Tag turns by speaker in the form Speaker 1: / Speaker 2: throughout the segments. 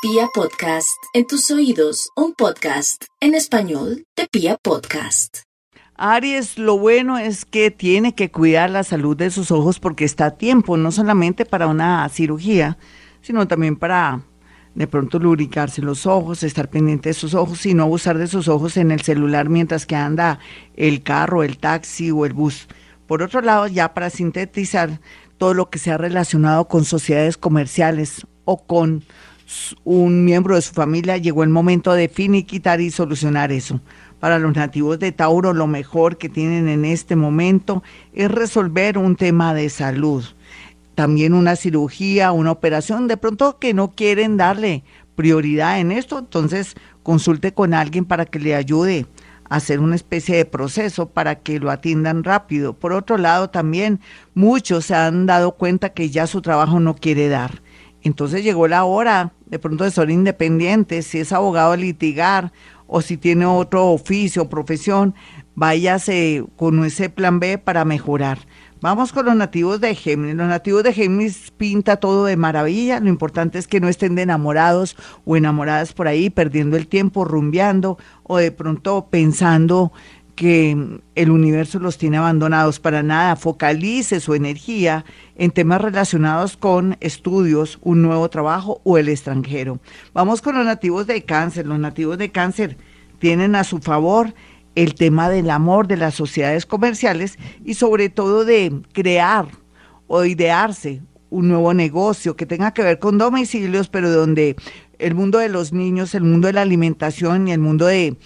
Speaker 1: Pia Podcast, en tus oídos, un podcast en español de Pia Podcast.
Speaker 2: Aries, lo bueno es que tiene que cuidar la salud de sus ojos porque está a tiempo, no solamente para una cirugía, sino también para de pronto lubricarse los ojos, estar pendiente de sus ojos y no abusar de sus ojos en el celular mientras que anda el carro, el taxi o el bus. Por otro lado, ya para sintetizar todo lo que se ha relacionado con sociedades comerciales o con un miembro de su familia, llegó el momento de finiquitar y solucionar eso. Para los nativos de Tauro, lo mejor que tienen en este momento es resolver un tema de salud. También una cirugía, una operación, de pronto que no quieren darle prioridad en esto, entonces consulte con alguien para que le ayude a hacer una especie de proceso para que lo atiendan rápido. Por otro lado, también muchos se han dado cuenta que ya su trabajo no quiere dar entonces llegó la hora de pronto de ser independiente, si es abogado litigar o si tiene otro oficio o profesión, váyase con ese plan B para mejorar. Vamos con los nativos de Géminis. Los nativos de Géminis pinta todo de maravilla. Lo importante es que no estén de enamorados o enamoradas por ahí, perdiendo el tiempo, rumbeando o de pronto pensando que el universo los tiene abandonados para nada. Focalice su energía en temas relacionados con estudios, un nuevo trabajo o el extranjero. Vamos con los nativos de cáncer. Los nativos de cáncer tienen a su favor el tema del amor de las sociedades comerciales y sobre todo de crear o idearse un nuevo negocio que tenga que ver con domicilios, pero donde el mundo de los niños, el mundo de la alimentación y el mundo de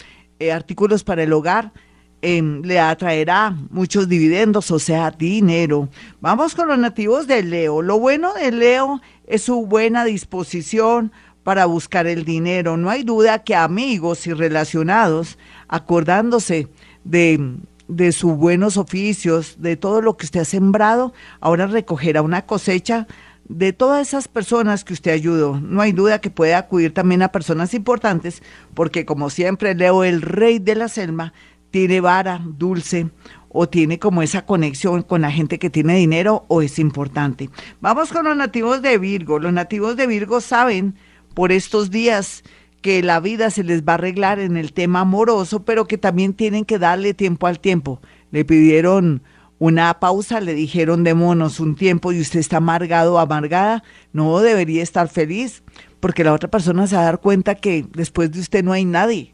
Speaker 2: eh, artículos para el hogar Em, le atraerá muchos dividendos, o sea, dinero. Vamos con los nativos de Leo. Lo bueno de Leo es su buena disposición para buscar el dinero. No hay duda que amigos y relacionados, acordándose de, de sus buenos oficios, de todo lo que usted ha sembrado, ahora recogerá una cosecha de todas esas personas que usted ayudó. No hay duda que puede acudir también a personas importantes, porque como siempre Leo, el rey de la selva, tiene vara dulce o tiene como esa conexión con la gente que tiene dinero o es importante. Vamos con los nativos de Virgo. Los nativos de Virgo saben por estos días que la vida se les va a arreglar en el tema amoroso, pero que también tienen que darle tiempo al tiempo. Le pidieron una pausa, le dijeron démonos un tiempo y usted está amargado amargada, no debería estar feliz, porque la otra persona se va a dar cuenta que después de usted no hay nadie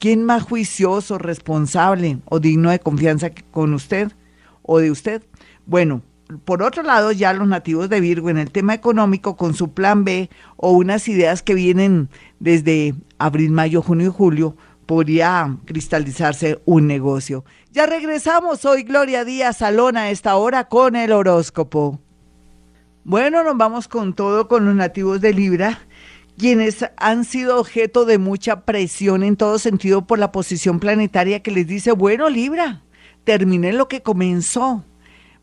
Speaker 2: ¿Quién más juicioso, responsable o digno de confianza con usted o de usted? Bueno, por otro lado, ya los nativos de Virgo en el tema económico con su plan B o unas ideas que vienen desde abril, mayo, junio y julio, podría cristalizarse un negocio. Ya regresamos hoy, Gloria Díaz Salón, a esta hora con el horóscopo. Bueno, nos vamos con todo con los nativos de Libra quienes han sido objeto de mucha presión en todo sentido por la posición planetaria que les dice, bueno, Libra, termine lo que comenzó,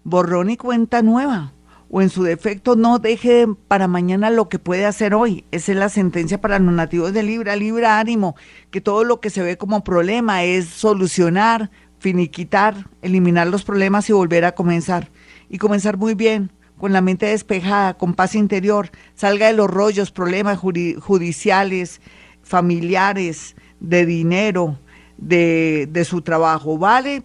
Speaker 2: borrón y cuenta nueva, o en su defecto no deje para mañana lo que puede hacer hoy. Esa es la sentencia para los nativos de Libra, Libra ánimo, que todo lo que se ve como problema es solucionar, finiquitar, eliminar los problemas y volver a comenzar. Y comenzar muy bien, con la mente despejada, con paz interior, salga de los rollos, problemas judiciales, familiares, de dinero, de, de su trabajo, ¿vale?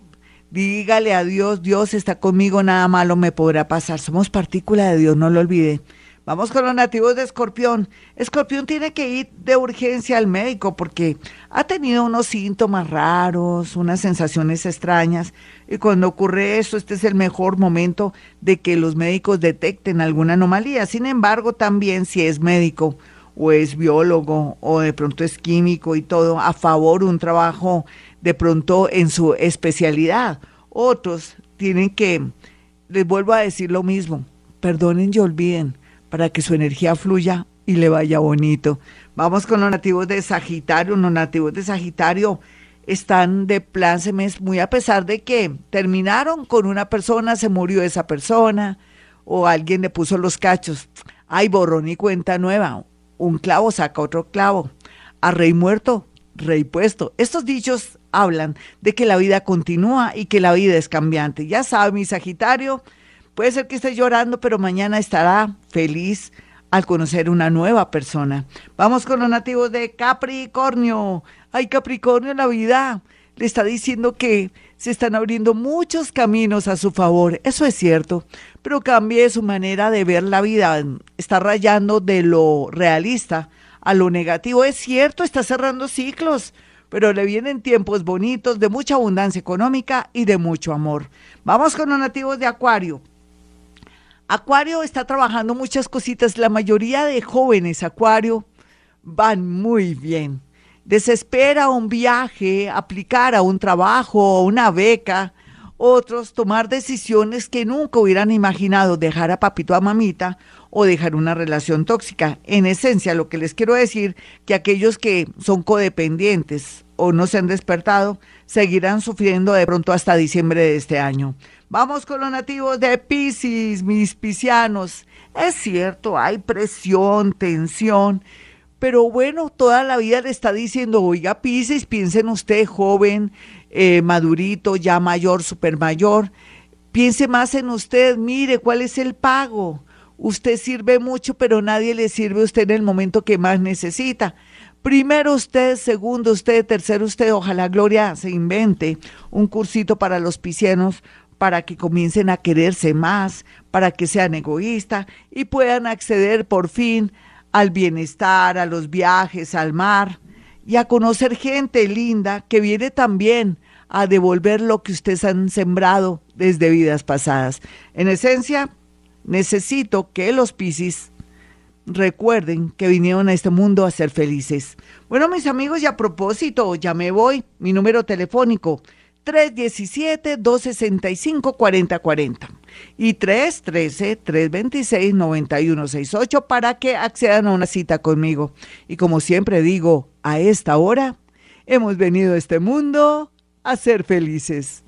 Speaker 2: Dígale a Dios, Dios está conmigo, nada malo me podrá pasar. Somos partícula de Dios, no lo olvide. Vamos con los nativos de Escorpión. Escorpión tiene que ir de urgencia al médico porque ha tenido unos síntomas raros, unas sensaciones extrañas. Y cuando ocurre eso, este es el mejor momento de que los médicos detecten alguna anomalía. Sin embargo, también si es médico o es biólogo o de pronto es químico y todo, a favor un trabajo de pronto en su especialidad. Otros tienen que, les vuelvo a decir lo mismo, perdonen y olviden para que su energía fluya y le vaya bonito. Vamos con los nativos de Sagitario. Los nativos de Sagitario están de plan mes muy a pesar de que terminaron con una persona, se murió esa persona o alguien le puso los cachos. Hay borrón y cuenta nueva. Un clavo saca otro clavo. A rey muerto, rey puesto. Estos dichos hablan de que la vida continúa y que la vida es cambiante. Ya sabe, mi Sagitario, Puede ser que esté llorando, pero mañana estará feliz, al conocer una nueva persona. Vamos con los nativos de Capricornio. Ay, Capricornio, la vida le está diciendo que se están abriendo muchos caminos a su favor. Eso es cierto, pero cambie su manera de ver la vida. Está rayando de lo realista a lo negativo. Es cierto, está cerrando ciclos, pero le vienen tiempos bonitos de mucha abundancia económica y de mucho amor. Vamos con los nativos de Acuario. Acuario está trabajando muchas cositas. La mayoría de jóvenes Acuario van muy bien. Desespera un viaje, aplicar a un trabajo, una beca. Otros tomar decisiones que nunca hubieran imaginado, dejar a papito a mamita o dejar una relación tóxica. En esencia, lo que les quiero decir, que aquellos que son codependientes o no se han despertado, seguirán sufriendo de pronto hasta diciembre de este año. Vamos con los nativos de Pisces, mis piscianos. Es cierto, hay presión, tensión, pero bueno, toda la vida le está diciendo, oiga, Pisces, piensen usted, joven, eh, madurito, ya mayor, super mayor, piense más en usted, mire cuál es el pago. Usted sirve mucho, pero nadie le sirve a usted en el momento que más necesita. Primero usted, segundo usted, tercero usted, ojalá Gloria se invente un cursito para los piscianos para que comiencen a quererse más, para que sean egoístas y puedan acceder por fin al bienestar, a los viajes, al mar y a conocer gente linda que viene también a devolver lo que ustedes han sembrado desde vidas pasadas. En esencia, necesito que los Piscis recuerden que vinieron a este mundo a ser felices. Bueno, mis amigos, y a propósito, ya me voy. Mi número telefónico 317-265-4040 y 313-326-9168 para que accedan a una cita conmigo. Y como siempre digo, a esta hora hemos venido a este mundo a ser felices.